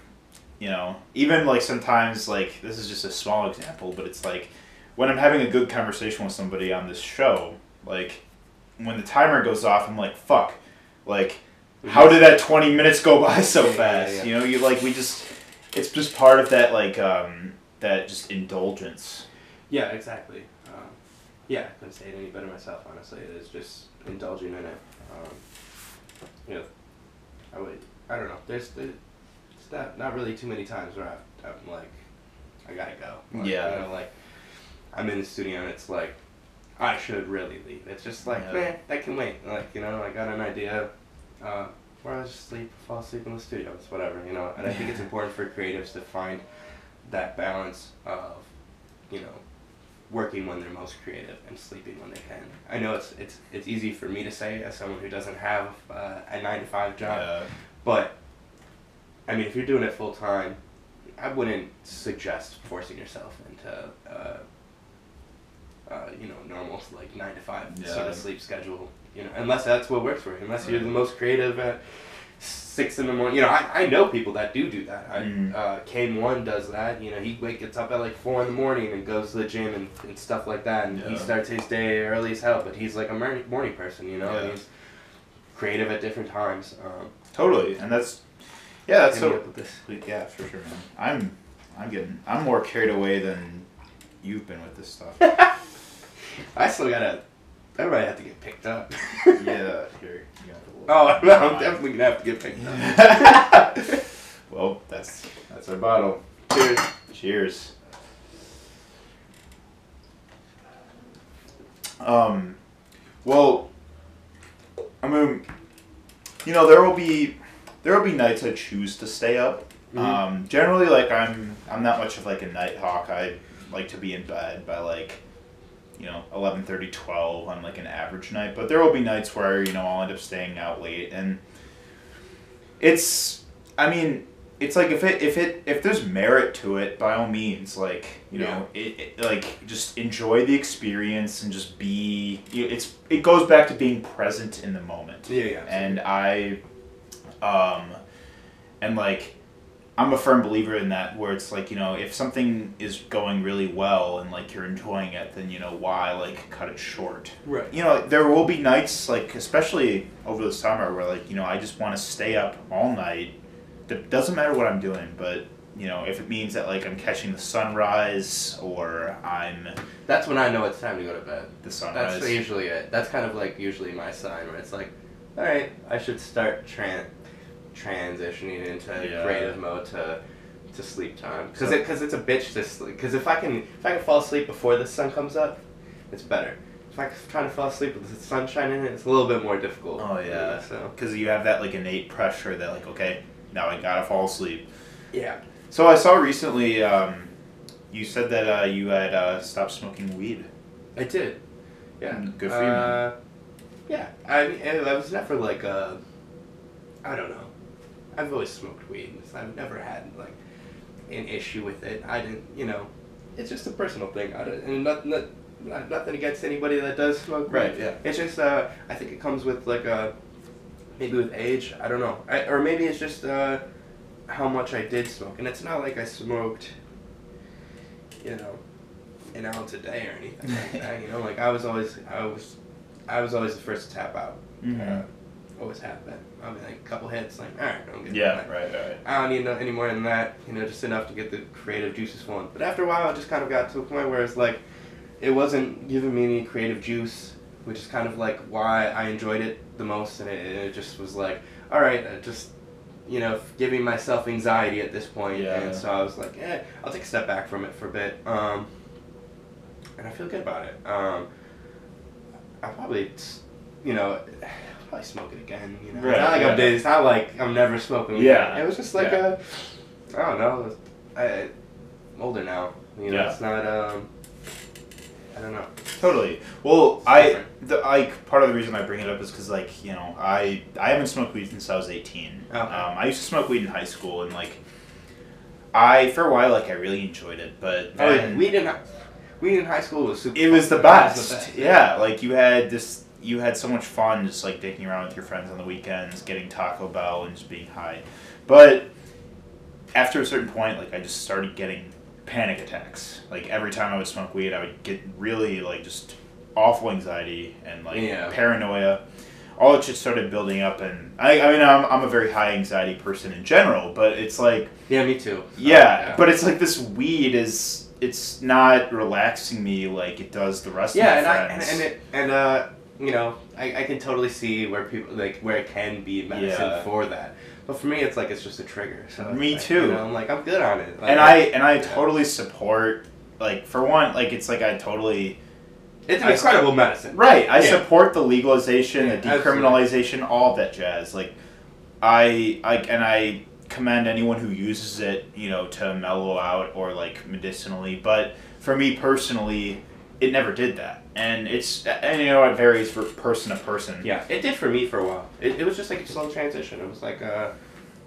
A: you know even like sometimes like this is just a small example but it's like when I'm having a good conversation with somebody on this show like when the timer goes off I'm like fuck like how did that 20 minutes go by so
B: Yeah, yeah,
A: fast
B: yeah.
A: you know you like we just it's just part of that like um that just indulgence
B: Yeah, exactly. Um, yeah, I couldn't say it any better myself. Honestly, it is just indulging in it. Um, you know, I would. I don't know. There's the. It's not not really too many times where I've, I'm like, I gotta go. Like,
A: Yeah.
B: You know, like, I'm in the studio and it's like, I should really leave. It's just like,
A: Yeah.
B: man, that can wait. Like, you know, I got an idea. Uh, or I just sleep, fall asleep in the studio. It's whatever, you know. And I think it's important for creatives to find that balance of, you know, working when they're most creative and sleeping when they can. I know it's it's it's easy for me to say as someone who doesn't have uh, a nine to five job,
A: Uh,
B: but I mean, if you're doing it full time, I wouldn't suggest forcing yourself into. Uh, uh, you know, normal like nine to five sort of sleep schedule. You know, unless that's what works for you. Unless you're the most creative at six in the morning. You know, I, I know people that do do that. I,
A: Mhm.
B: uh, Kane One does that. You know, he wake, gets up at like four in the morning and goes to the gym and, and stuff like that. And he starts his day early as hell. But he's like a morning, morning person. You know,
A: Yeah.
B: he's creative at different times. Um,
A: totally and that's yeah that's so
B: this.
A: Yeah, for sure, man. I'm, I'm getting, I'm more carried away than you've been with this stuff.
B: I still gotta. I might have to get picked up.
A: yeah, here. You got
B: Oh, no, I'm definitely gonna have to get picked up.
A: well, that's that's our bottle.
B: Cheers.
A: Cheers. Um, well, I mean, you know, there will be there will be nights I choose to stay up.
B: Mhm.
A: Um, generally, like I'm I'm not much of like a night hawk. I like to be in bed by like you know 11 12 on like an average night. But there will be nights where you know i'll end up staying out late. And it's i mean it's like if it if it if there's merit to it by all means like you know it, it like just enjoy the experience and just be you it's it goes back to being present in the moment.
B: Yeah, yeah.
A: and i um and like i'm a firm believer in that where it's like you know if something is going really well and like you're enjoying it then you know why like cut it short
B: Right.
A: you know there will be nights like especially over the summer where like you know i just want to stay up all night it doesn't matter what i'm doing but you know, if it means that like I'm catching the sunrise or I'm
B: That's when I know it's time to go to bed.
A: the sunrise.
B: That's usually it. That's kind of like usually my sign where it's like, all right, I should start tran- transitioning into
A: Yeah.
B: creative mode to to sleep time because
A: So-
B: it because it's a bitch to sleep. Because if I can if I can fall asleep before the sun comes up, it's better. If I'm trying to fall asleep with the sunshine in it, it's a little bit more difficult.
A: Oh yeah.
B: So
A: Because you have that like innate pressure that like okay now I gotta fall asleep.
B: yeah.
A: So I saw recently um, you said that uh, you had uh, stopped smoking weed.
B: I did. Yeah.
A: Mm, good for you, man.
B: Uh, Yeah. I mean, I was never like a. I don't know. I've always smoked weed. so I've never had like an issue with it. I didn't. You know, it's just a personal thing. I don't, and not, not, not nothing against anybody that does smoke. weed.
A: Right, yeah.
B: It's just. Uh, I think it comes with like a. Maybe with age. I don't know. I, or maybe it's just uh, how much I did smoke, and it's not like I smoked. You know, an ounce a day or anything like that. You know, like I was always, I was, I was always the first to tap out.
A: Mhm.
B: Uh, always have been. I mean, like a couple hits, like all right, I'm good.
A: Yeah, right, right.
B: I don't need no, any more than that. You know, just enough to get the creative juices flowing. But after a while, it just kind of got to a point where it's like, it wasn't giving me any creative juice, which is kind of like why I enjoyed it the most. And it, it just was like, all right, uh, just you know, giving myself anxiety at this point.
A: Yeah.
B: And so I was like, eh, I'll take a step back from it for a bit. Um, and I feel good about it. Um, I'll probably, you know, I'll probably smoke it again. You know,
A: Right,
B: it's not like
A: yeah.
B: I'm. It's not like I'm never smoking. weed.
A: Yeah,
B: it was just like
A: yeah.
B: a, I don't know. I, I'm older now. You know,
A: Yeah.
B: it's not. Um, I don't know.
A: Totally. Well, I the like part of the reason I bring it up is because like you know I I haven't smoked weed since I was eighteen.
B: Okay.
A: Um, I used to smoke weed in high school and like I for a while like I really enjoyed it, but
B: Oh,
A: then
B: weed in, weed in high school was super.
A: it was the best.
B: It was the best.
A: Yeah, like you had this you had so much fun just like dicking around with your friends on the weekends, getting Taco Bell and just being high. But after a certain point, like I just started getting panic attacks. Like every time I would smoke weed, I would get really like just awful anxiety and like
B: Yeah.
A: paranoia. All it just started building up, and I, I mean, I'm, I'm a very high anxiety person in general, but it's like,
B: Yeah, me too.
A: yeah, but it's like this weed is, it's not relaxing me like it does the rest
B: yeah,
A: of
B: and
A: my
B: and,
A: friends.
B: and it and uh, you know, I, I can totally see where people like where it can be medicine
A: Yeah.
B: for that. But for me, it's like it's just a trigger. So
A: Me
B: like,
A: too.
B: You know, I'm like I'm good on it. Like,
A: and I and I
B: yeah.
A: totally support like for one like it's like I totally
B: it's an
A: I-
B: incredible medicine.
A: right I
B: Yeah.
A: support the legalization the decriminalization all of that jazz like I I and I commend anyone who uses it you know to mellow out or like medicinally but for me personally it never did that and it's and you know it varies for person to person
B: Yeah, it did for me for a while. It, it was just like a slow transition. It was like a,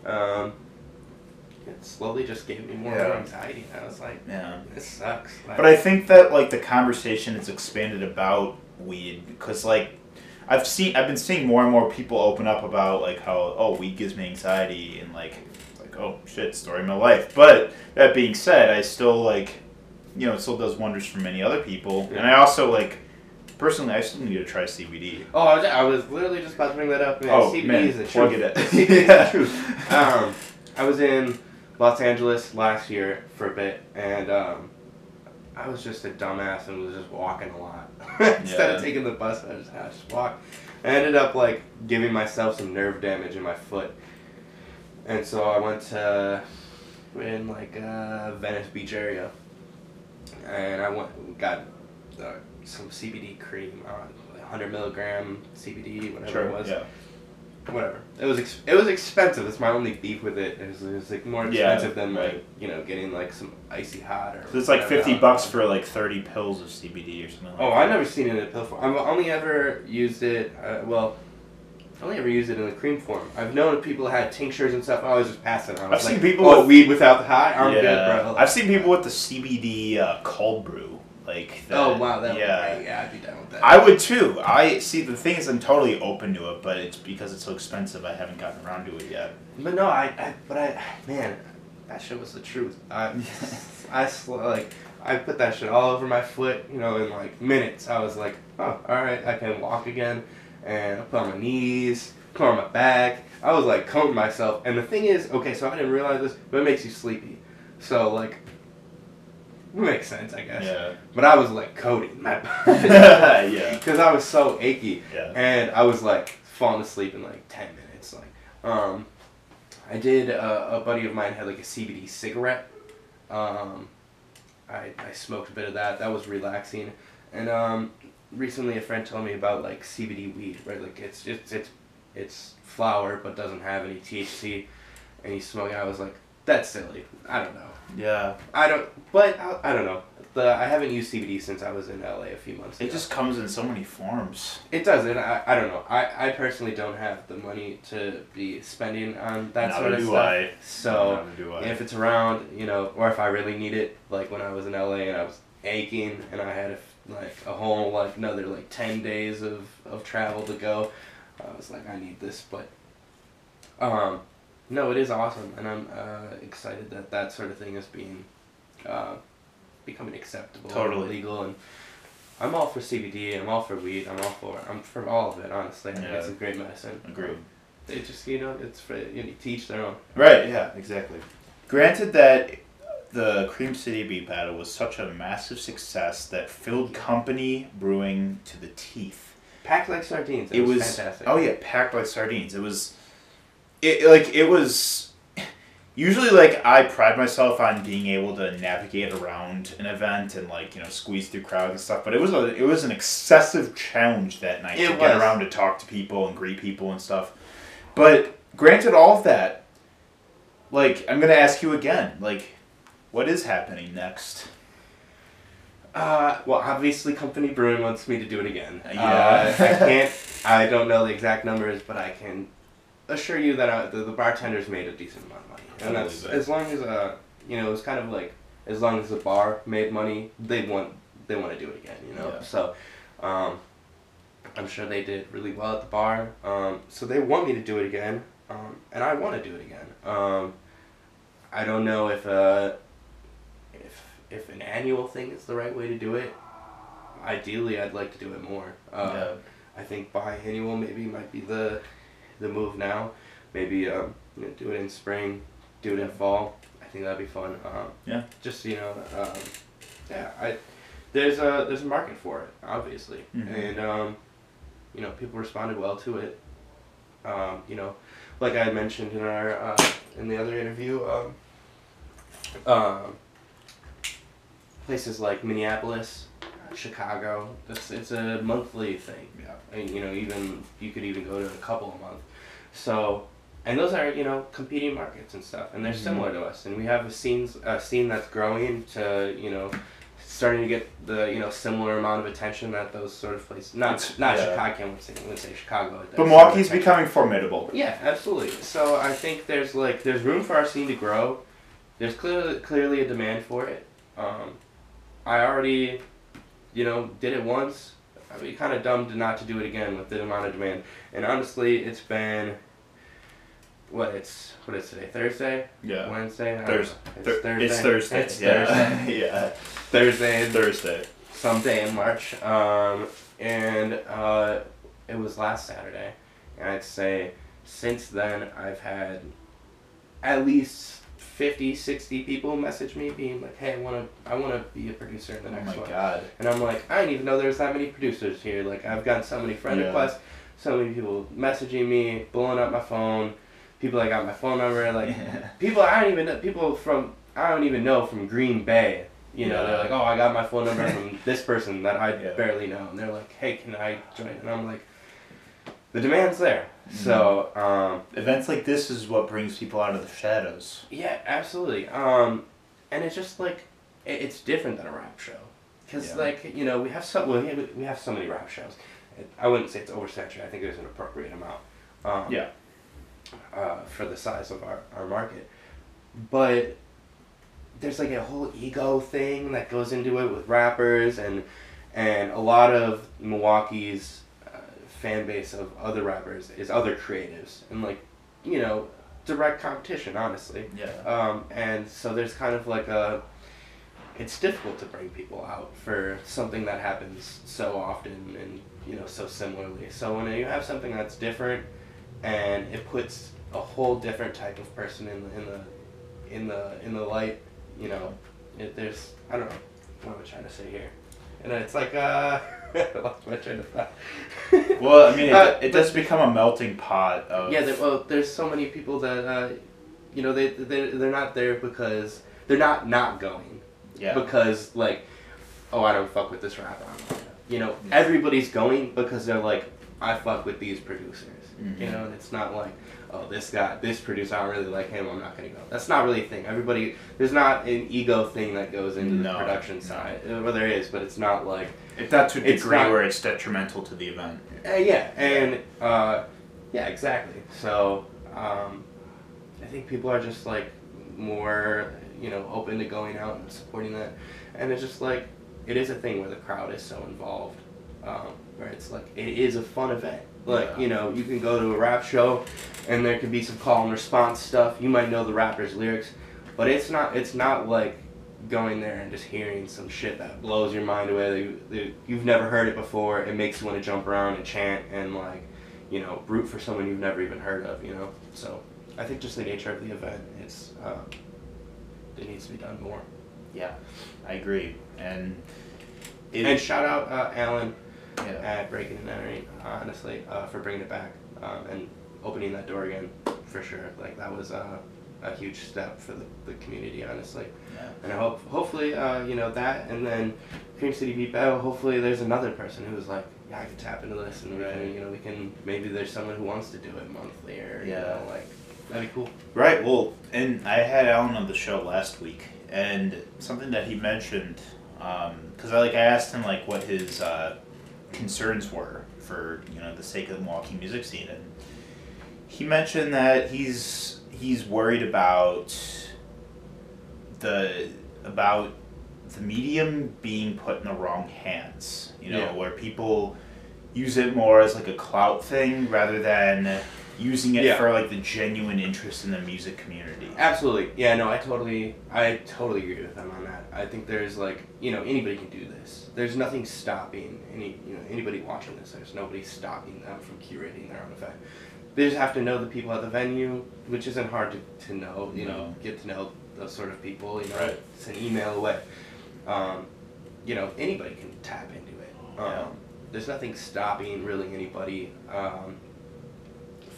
B: um, it slowly just gave me more
A: Yeah.
B: anxiety. I was like,
A: yeah
B: this sucks. Like,
A: But I think that like the conversation has expanded about weed because like I've seen I've been seeing more and more people open up about like how oh weed gives me anxiety and like like oh shit story of my life. But that being said, I still like you know it still does wonders for many other people, and I also like personally I still need to try CBD.
B: Oh, I was, I was literally just about to bring that up. Man.
A: Oh,
B: CBD
A: man,
B: is the
A: plug
B: truth.
A: it in.
B: CBD is
A: Yeah.
B: the truth. Um, I was in Los Angeles last year for a bit, and um, I was just a dumbass and was just walking a lot. Instead
A: Yeah.
B: of taking the bus, I just, I just walked. I ended up like giving myself some nerve damage in my foot, and so I went to in like uh, Venice Beach area, and I went got uh, some CBD cream, uh, 100 milligram CBD, whatever it was
A: yeah.
B: whatever. It was ex- it was expensive. That's my only beef with it. It was, it was like more
A: Yeah,
B: expensive than
A: right.
B: like you know getting like some icy hot or.
A: So it's like fifty bucks for like thirty pills of CBD or something. like
B: Oh,
A: that.
B: I've never seen it in a pill form. I've only ever used it. Uh, well, I've only ever used it in the cream form. I've known people had tinctures and stuff. I was just passing. I was
A: I've
B: like,
A: seen people
B: Oh,
A: with-
B: weed without the high. I'm good, bro.
A: I've seen people with the CBD uh, cold brew, like. The,
B: Oh wow, that
A: yeah.
B: would be. Yeah, I'd be down with that.
A: I would too. I see. The thing is, I'm totally open to it, but it's because it's so expensive. I haven't gotten around to it yet.
B: But no, I, I but I, man, that shit was the truth. I, I sl- like, I put that shit all over my foot. You know, in like minutes, I was like, oh, all right, I can walk again, and I put on my knees, put on my back. I was like combing myself, and the thing is, okay, so I didn't realize this, but it makes you sleepy. So like, it makes sense, I guess.
A: Yeah.
B: But I was like coding my
A: Yeah.
B: because I was so achy,
A: Yeah.
B: and I was like falling asleep in like ten minutes. Like, um, I did. Uh, a buddy of mine had like a CBD cigarette. Um, I I smoked a bit of that. That was relaxing, and um, recently a friend told me about like CBD weed, right? Like it's it's it's it's flower but doesn't have any THC, and you smoke it. I was like, that's silly. I don't know.
A: Yeah.
B: I don't. But I, I don't know. The I haven't used CBD since I was in LA a few months.
A: It
B: ago.
A: just comes in so many forms.
B: It does, and I, I don't know. I, I personally don't have the money to be spending on that
A: Neither
B: sort of
A: do
B: stuff.
A: I.
B: So
A: Neither do I.
B: if it's around, you know, or if I really need it, like when I was in LA and I was aching and I had a, like a whole like another like ten days of, of travel to go, I was like, I need this. But um, no, it is awesome, and I'm uh, excited that that sort of thing is being uh, becoming acceptable, and
A: Totally.
B: legal, and I'm all for CBD. I'm all for weed. I'm all for I'm for all of it. Honestly,
A: Yeah.
B: it's a great medicine.
A: Agreed.
B: It just you know it's for you know, to each their own.
A: Right, yeah, exactly. Granted that the Cream City Beat Battle was such a massive success that filled company brewing to the teeth.
B: Packed like sardines. It,
A: It
B: was,
A: was
B: fantastic.
A: oh yeah, packed like sardines. It was it like it was usually like I pride myself on being able to navigate around an event and like, you know, squeeze through crowds and stuff, but it was a it was an excessive challenge that night
B: It
A: to get around to talk to people and greet people and stuff. But granted all of that, like I'm gonna ask you again, like what is happening next?
B: Uh, well, obviously, Company Brewing wants me to do it again.
A: Yeah.
B: Uh, I can't. I don't know the exact numbers, but I can assure you that uh, the, the bartenders made a decent amount of money, and
A: I
B: that's as long as uh, you know, it's kind of like as long as the bar made money, they want they want to do it again. You know,
A: Yeah.
B: so. Um, I'm sure they did really well at the bar. Um, so they want me to do it again, um, and I want to do it again. Um, I don't know if uh, if an annual thing is the right way to do it. Ideally, I'd like to do it more. Uh,
A: yeah.
B: I think biannual maybe might be the the move now. Maybe um, you know, do it in spring, do it in fall. I think that'd be fun. Um,
A: Yeah.
B: Just you know, um, yeah. I there's a there's a market for it, obviously,
A: Mhm.
B: and um, you know people responded well to it. Um, you know, like I had mentioned in our uh, in the other interview, um, um, places like Minneapolis, Chicago. It's it's a monthly thing.
A: Yeah.
B: And, you know, even you could even go to a couple a month. So, and those are you know competing markets and stuff, and they're
A: Mhm.
B: similar to us. And we have a scenes a scene that's growing to you know starting to get the you know similar amount of attention that those sort of places. Not
A: It's-
B: not
A: yeah.
B: Chicago. I can't say, I say Chicago.
A: But Milwaukee's becoming formidable.
B: Yeah, absolutely. So I think there's like there's room for our scene to grow. There's clearly clearly a demand for it. Um, I already, you know, did it once. I'd be kind of dumb to not to do it again with the amount of demand. And honestly, it's been what it's what is today Thursday
A: Yeah.
B: Wednesday I don't
A: Thurs-
B: know. it's
A: Thur-
B: Thursday
A: It's Thursday.
B: It's
A: yeah.
B: Thursday
A: yeah.
B: Thursday
A: Thursday.
B: someday in March. Um, and uh, it was last Saturday. And I'd say since then, I've had at least 50, 60 people message me being like, hey, I want to I wanna be a producer in the
A: Oh
B: next
A: my
B: one.
A: god.
B: And I'm like, I didn't even know there's that many producers here. Like, I've gotten so many friend
A: Yeah.
B: requests, so many people messaging me, blowing up my phone, people that got my phone number. Like,
A: Yeah.
B: people I don't even know, people from I don't even know from Green Bay. You know,
A: Yeah.
B: they're like, oh, I got my phone number from this person that I barely know, and they're like, hey, can I join? And I'm like, the demand's there. So um,
A: Events like this is what brings people out of the shadows.
B: yeah, absolutely. Um, and it's just like it, it's different than a rap show, because
A: Yeah.
B: like you know we have so well, we have, we have so many rap shows. It, I wouldn't say it's oversaturated. I think there's an appropriate amount. Um,
A: Yeah.
B: uh, for the size of our, our market. But there's like a whole ego thing that goes into it with rappers and and a lot of Milwaukee's fan base of other rappers is other creatives and like you know direct competition honestly.
A: Yeah.
B: um, and so there's kind of like a it's difficult to bring people out for something that happens so often and you know so similarly. So when you have something that's different and it puts a whole different type of person in the in the in the in the light you know, it, there's I don't know what am I trying to say here, and it's like uh, I lost my train of thought.
A: Well, I mean, it,
B: Uh,
A: it does become a melting pot of.
B: Yeah, there, well, there's so many people that, uh, you know, they they they're not there because they're not not going
A: yeah.
B: because like, oh, I don't fuck with this rapper. I'm not gonna- You know, everybody's going because they're like, I fuck with these producers.
A: Mhm.
B: You know, and it's not like, oh, this guy, this producer, I don't really like him. I'm not gonna go. That's not really a thing. Everybody, there's not an ego thing that goes into
A: No,
B: the production
A: no.
B: side. Uh, Well, there is, but it's not like.
A: If that's to a degree
B: not-
A: where it's detrimental to the event.
B: Uh, yeah, and uh, yeah, exactly. So um, I think people are just like more, you know, open to going out and supporting that, and it's just like it is a thing where the crowd is so involved, um, where it's like it is a fun event. Like
A: Yeah.
B: you know, you can go to a rap show, and there can be some call and response stuff. You might know the rapper's lyrics, but it's not. It's not like going there and just hearing some shit that blows your mind away. That you, that you've never heard it before. It makes you want to jump around and chant and like, you know, root for someone you've never even heard of. You know, so I think just the nature of the event, it's um, it needs to be done more.
A: Yeah, I agree. And
B: And shout out uh, Alan
A: yeah.
B: at Breaking and Entering, honestly, uh, for bringing it back um, and opening that door again for sure. Like that was uh, a huge step for the, the community, honestly.
A: yeah.
B: And I hope, hopefully, uh, you know that, and then Cream City Beat Battle. Hopefully, there's another person who's like, yeah, I can tap into this, and we
A: Right.
B: can, you know, we can maybe there's someone who wants to do it monthly, or you
A: Yeah.
B: know, like that'd be cool.
A: Right. Well, and I had Alan on the show last week, and something that he mentioned, because I like I asked him like what his uh, concerns were for you know the sake of the Milwaukee music scene, and he mentioned that he's he's worried about the about the medium being put in the wrong hands. You know,
B: Yeah.
A: where people use it more as like a clout thing rather than using it
B: Yeah.
A: for like the genuine interest in the music community.
B: Absolutely, yeah, no, I totally, I totally agree with them on that. I think there's like, you know, anybody can do this. There's nothing stopping any, you know, anybody watching this. There's nobody stopping them from curating their own event. They just have to know the people at the venue, which isn't hard to, to know. You know, get to know those sort of people. You know,
A: Right.
B: it's an email away. Um, you know, anybody can tap into it. Um,
A: Yeah.
B: There's nothing stopping really anybody um,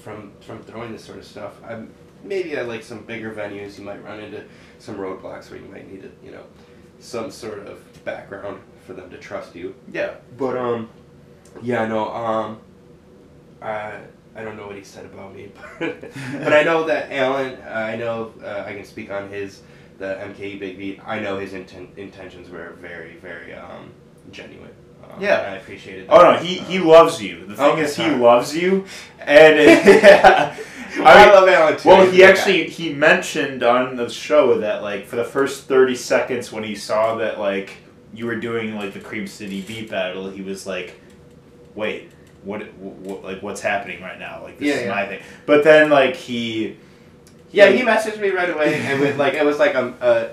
B: from from throwing this sort of stuff. I'm, maybe at like some bigger venues, you might run into some roadblocks where you might need, a, you know, some sort of background for them to trust you.
A: Yeah.
B: But um, yeah, no, um, I I don't know what he said about me, but, but I know that Alan. Uh, I know uh, I can speak on his the MKE Big Beat. I know his inten- intentions were very very um genuine. Um,
A: Yeah.
B: and I appreciated.
A: Oh no, he, he
B: Um,
A: loves you. The thing
B: Okay,
A: is, he
B: sorry.
A: loves you, and it,
B: I, love Alan too.
A: Well, he
B: good guy.
A: actually he mentioned on the show that like for the first thirty seconds when he saw that like you were doing like the Cream City beat battle, he was like, "Wait, what? what like what's happening right now? Like this
B: Yeah,
A: is
B: yeah.
A: my thing." But then like he,
B: Yeah, he messaged me right away, and with like it was like a, uh,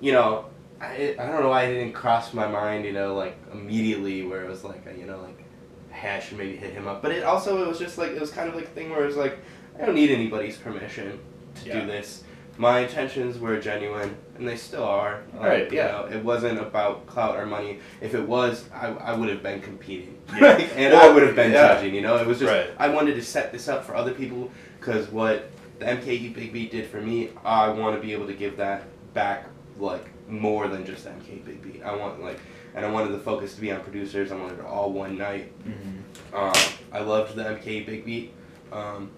B: you know, I, I don't know why it didn't cross my mind, you know, like immediately where it was like a, you know like, hey, I should maybe hit him up. But it also it was just like it was kind of like a thing where it was like I don't need anybody's permission to
A: Yeah.
B: do this. My intentions were genuine, and they still are.
A: Right, yeah.
B: know, it wasn't about clout or money. If it was, I, I would have been competing,
A: Yeah.
B: and I would have been
A: yeah.
B: judging. You know, it was just
A: Right.
B: I wanted to set this up for other people because what the MKE Big Beat did for me, I want to be able to give that back like more than just MKE Big Beat. I want like, and I wanted the focus to be on producers. I wanted it all one night. Um, I loved the MKE Big Beat. Um,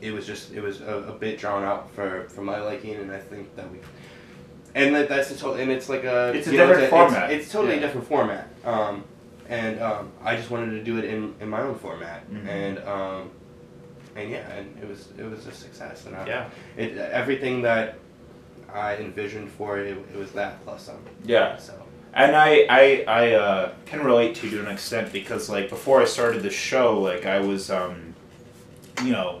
B: it was just it was a, a bit drawn out for, for my liking, and I think that we. And that, that's a total, and it's like a.
A: It's a
B: you know,
A: different
B: it's
A: format.
B: It's, totally
A: Yeah.
B: a different format. Um, and um, I just wanted to do it in, in my own format,
A: Mhm.
B: and um, and yeah, and it was it was a success, and I,
A: yeah,
B: it everything that I envisioned for it, it was that plus some.
A: yeah.
B: So
A: And I, I, I uh, can relate to you to an extent because like before I started the show, like I was, um, you know,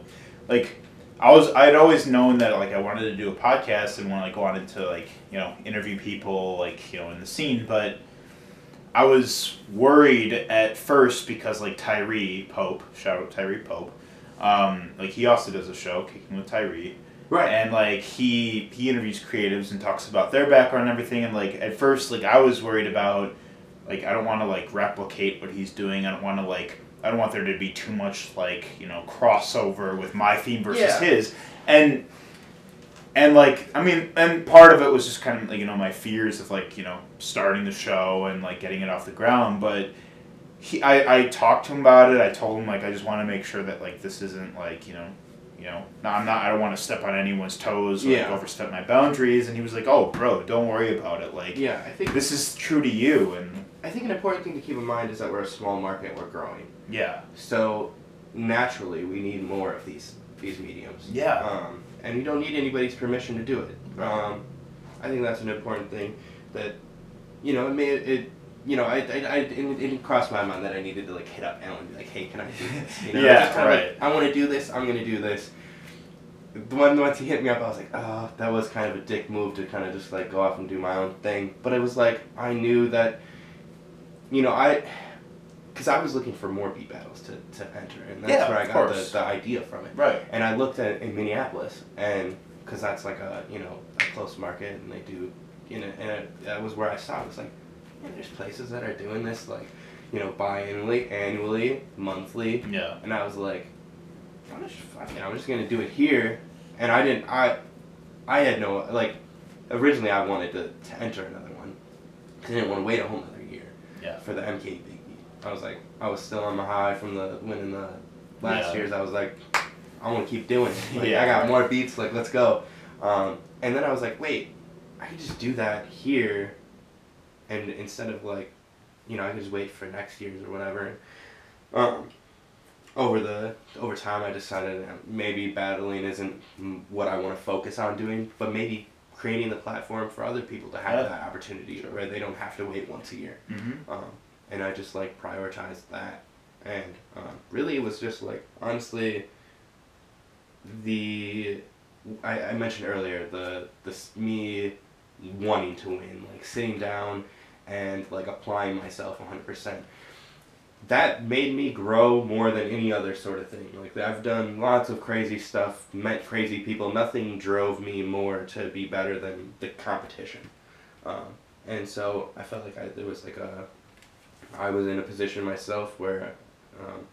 A: like I was, I'd always known that like I wanted to do a podcast and when like wanted to like you know interview people like you know in the scene, but I was worried at first because like Tyree Pope, shout out Tyree Pope, um, like he also does a show, Kicking with Tyree,
B: Right.
A: And like he he interviews creatives and talks about their background and everything. And like at first, like I was worried about, like I don't want to like replicate what he's doing. I don't want to like I don't want there to be too much like you know crossover with my theme versus
B: Yeah.
A: his. And and like I mean, and part of it was just kind of like you know my fears of like you know starting the show and like getting it off the ground, but. He, I, I talked to him about it. I told him like I just want to make sure that like this isn't like you know, you know, no, I'm not. I don't want to step on anyone's toes or like, overstep my boundaries. And he was like, "Oh, bro, don't worry about it. Like
B: Yeah, I think
A: this is true to you." And
B: I think an important thing to keep in mind is that we're a small market. We're growing,
A: yeah,
B: so naturally we need more of these these mediums.
A: Yeah.
B: Um, and you don't need anybody's permission to do it. Um, I think that's an important thing that, you know, it may it. You know, I, I, I it, it didn't cross my mind that I needed to like hit up Alan and be like, "Hey, can I do this?" You know,
A: Yeah,
B: just kinda like,
A: right.
B: I want to do this. I'm gonna do this. The one once he hit me up, I was like, "Oh, that was kind of a dick move to kind of just like go off and do my own thing." But it was like I knew that, you know, I, because I was looking for more beat battles to, to enter, and that's
A: Yeah,
B: where I got the,
A: course.
B: the idea from it.
A: right.
B: And I looked at in Minneapolis, and because that's like a you know a close market, and they do, you know, and it, that was where I saw. It was like, yeah, there's places that are doing this like, you know, biannually, annually, monthly,
A: Yeah.
B: and I was like, I'm just fucking, I'm just gonna do it here, and I didn't, I, I had no like, originally I wanted to, to enter another one, because I didn't want to wait a whole
A: Yeah.
B: for the MKE Big Beat. I was like, I was still on my high from the winning the last
A: Yeah.
B: years. I was like, I want to keep doing it. Like,
A: Yeah,
B: I got more beats. Like, let's go. Um, and then I was like, wait, I could just do that here, and instead of like, you know, I could just wait for next year's or whatever. Um, over the over time, I decided maybe battling isn't what I want to focus on doing, but maybe creating the platform for other people to have
A: Yeah.
B: that opportunity where they don't have to wait once a year
A: Mm-hmm.
B: um, and I just like prioritized that. And um, really, it was just like honestly, the I, I mentioned earlier the this me wanting to win, like sitting down and like applying myself one hundred percent. That made me grow more than any other sort of thing. Like I've done lots of crazy stuff, met crazy people. Nothing drove me more to be better than the competition. Um, and so I felt like I there was like a I was in a position myself where um,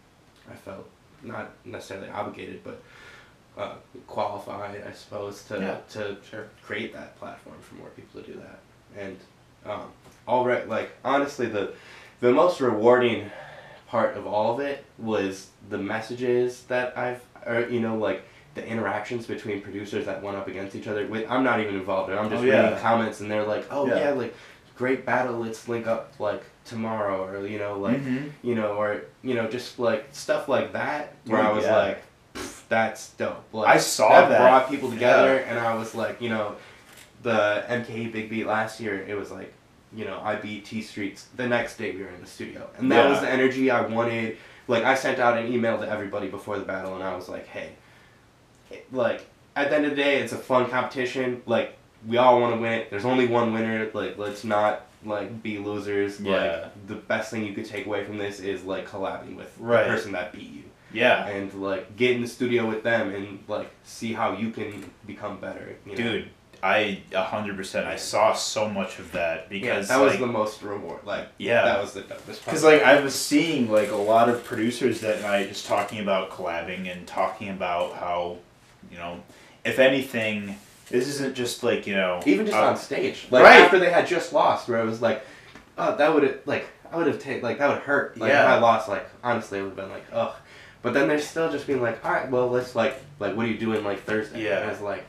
B: I felt not necessarily obligated, but uh, qualified, I suppose, to
A: Yeah,
B: to create that platform for more people to do that. And um, all right, like honestly, the the most rewarding part of all of it was the messages that I've, or you know, like the interactions between producers that went up against each other. With I'm not even involved. in it. I'm just
A: Oh, yeah.
B: reading comments, and they're like, "Oh
A: Yeah.
B: yeah, like great battle. Let's link up like tomorrow," or you know, like
A: mm-hmm.
B: you know, or you know, just like stuff like that. Where
A: Oh,
B: I was
A: yeah.
B: like, "That's dope." Like,
A: I saw that.
B: brought people together, and I was like, you know, the MKE Big Beat last year. It was like, you know, I beat T Streets. The next day we were in the studio, and that
A: Yeah.
B: was the energy I wanted. Like I sent out an email to everybody before the battle, and I was like, hey, it- like at the end of the day, it's a fun competition. Like we all want to win it. There's only one winner. Like let's not like be losers.
A: Yeah.
B: Like the best thing you could take away from this is like collabing with
A: Right.
B: the person that beat you
A: Yeah.
B: and like get in the studio with them and like see how you can become better. You know?
A: I a hundred percent. I saw so much of that
B: yeah,
A: because
B: that was the most reward. Like
A: yeah.
B: that was the dumbest.
A: Because like I was seeing like a lot of producers that night just talking about collabing and talking about how, you know, if anything, this isn't just like you know
B: even just
A: uh,
B: on stage, like
A: right.
B: after they had just lost, where it was like, oh, that would have like I would have taken like that would hurt. Like
A: Yeah.
B: if I lost, like honestly, it would have been like ugh. But then they're still just being like, all right, well, let's like like what are you doing like Thursday?
A: Yeah.
B: and it's like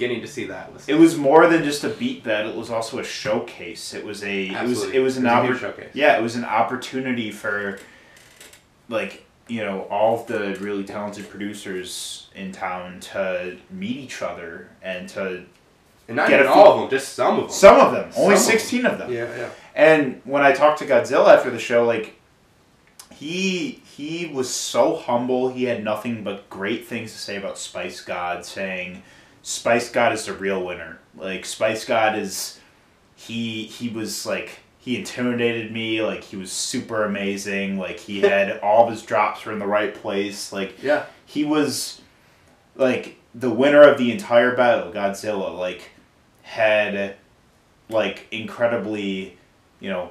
B: getting to see that was
A: It was more than just a beat battle. It was also a showcase. It was a
B: Absolutely.
A: it was it was an
B: It was a huge showcase.
A: Yeah, it was an opportunity for like you know all of the really talented producers in town to meet each other and to
B: and not
A: get
B: even all of them, just some of them.
A: some of them only
B: Some of them.
A: 16 of them
B: Yeah, yeah.
A: And when I talked to Godzilla after the show, like he he was so humble. He had nothing but great things to say about Spice God, saying Spice God is the real winner. Like Spice God is he he was like he intimidated me. Like he was super amazing. Like he had all of his drops were in the right place. Like
B: Yeah.
A: he was like the winner of the entire battle, Godzilla, like had like incredibly, you know,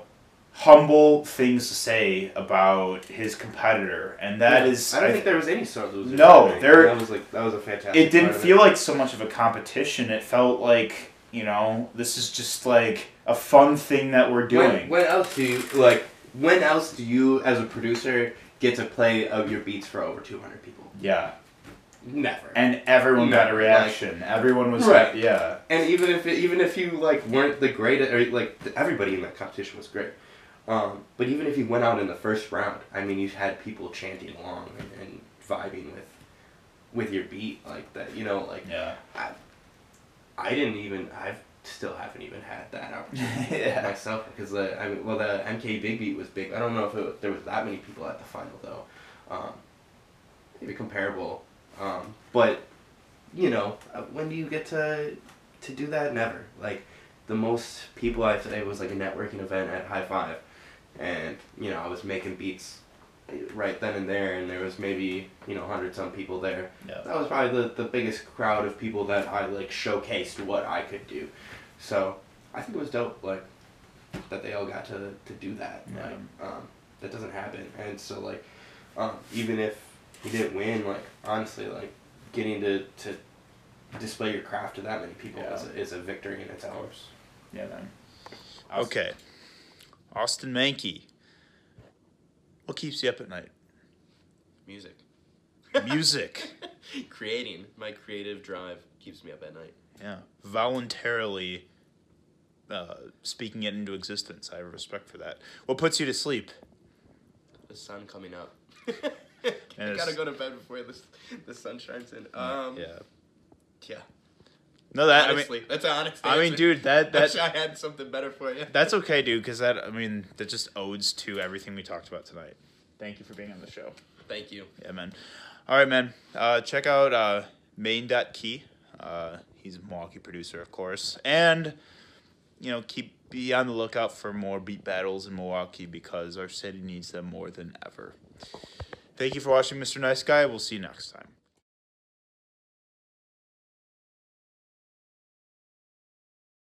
A: humble things to say about his competitor, and that
B: Yeah.
A: is
B: I don't
A: I-
B: think there was any sore losers.
A: No,
B: I
A: there-
B: That was like that was a fantastic.
A: it didn't feel like so much of a competition. It felt like you know this is just like a fun thing that we're doing.
B: When, when else do you like? When else do you, as a producer, get to play of your beats for over two hundred people?
A: yeah,
B: Never.
A: and everyone got a reaction. everyone was
B: Right.
A: like, yeah,
B: And even if even if you like weren't the greatest, or like everybody in that competition was great. Um, but even if you went out in the first round, I mean, you had people chanting along and, and vibing with with your beat like that. You know, like
A: yeah,
B: I I didn't even. I still haven't even had that opportunity
A: yeah.
B: myself because uh, I mean, well, the MKE Big Beat was big. I don't know if it, there was that many people at the final though. Um, maybe comparable, um, but you know, uh, when do you get to to do that? Never. Like the most people I it was like a networking event at High Five, and you know I was making beats right then and there, and there was maybe you know hundred some people there.
A: Yeah.
B: That was probably the, the biggest crowd of people that I like showcased what I could do. So I think it was dope, like that they all got to, to do that.
A: Yeah.
B: Like um, that doesn't happen, and so like um, even if you didn't win, like honestly, like getting to, to display your craft to that many people
A: Yeah.
B: is, a, is a victory in itself.
A: Yeah, man. Okay. Austin Mankey. What keeps you up at night?
C: Music.
A: Music.
C: Creating. My creative drive keeps me up at night.
A: yeah. Voluntarily uh, speaking it into existence. I have respect for that. What puts you to sleep?
C: The sun coming up. I gotta go to bed before the, the sun shines in. Um,
A: yeah.
C: yeah.
A: No, that
C: Honestly, that's an honest
A: I mean, I mean, dude, that
C: I wish
A: that
C: I had something better for you.
A: that's okay, dude. Because that I mean, that just odes to everything we talked about tonight. Thank you for being on the show.
C: Thank you.
A: Yeah, man. All right, man. Uh, check out uh, Main.key. Uh, he's a Milwaukee producer, of course. And, you know, keep be on the lookout for more beat battles in Milwaukee because our city needs them more than ever. Thank you for watching, Mr. Nice Guy. We'll see you next time.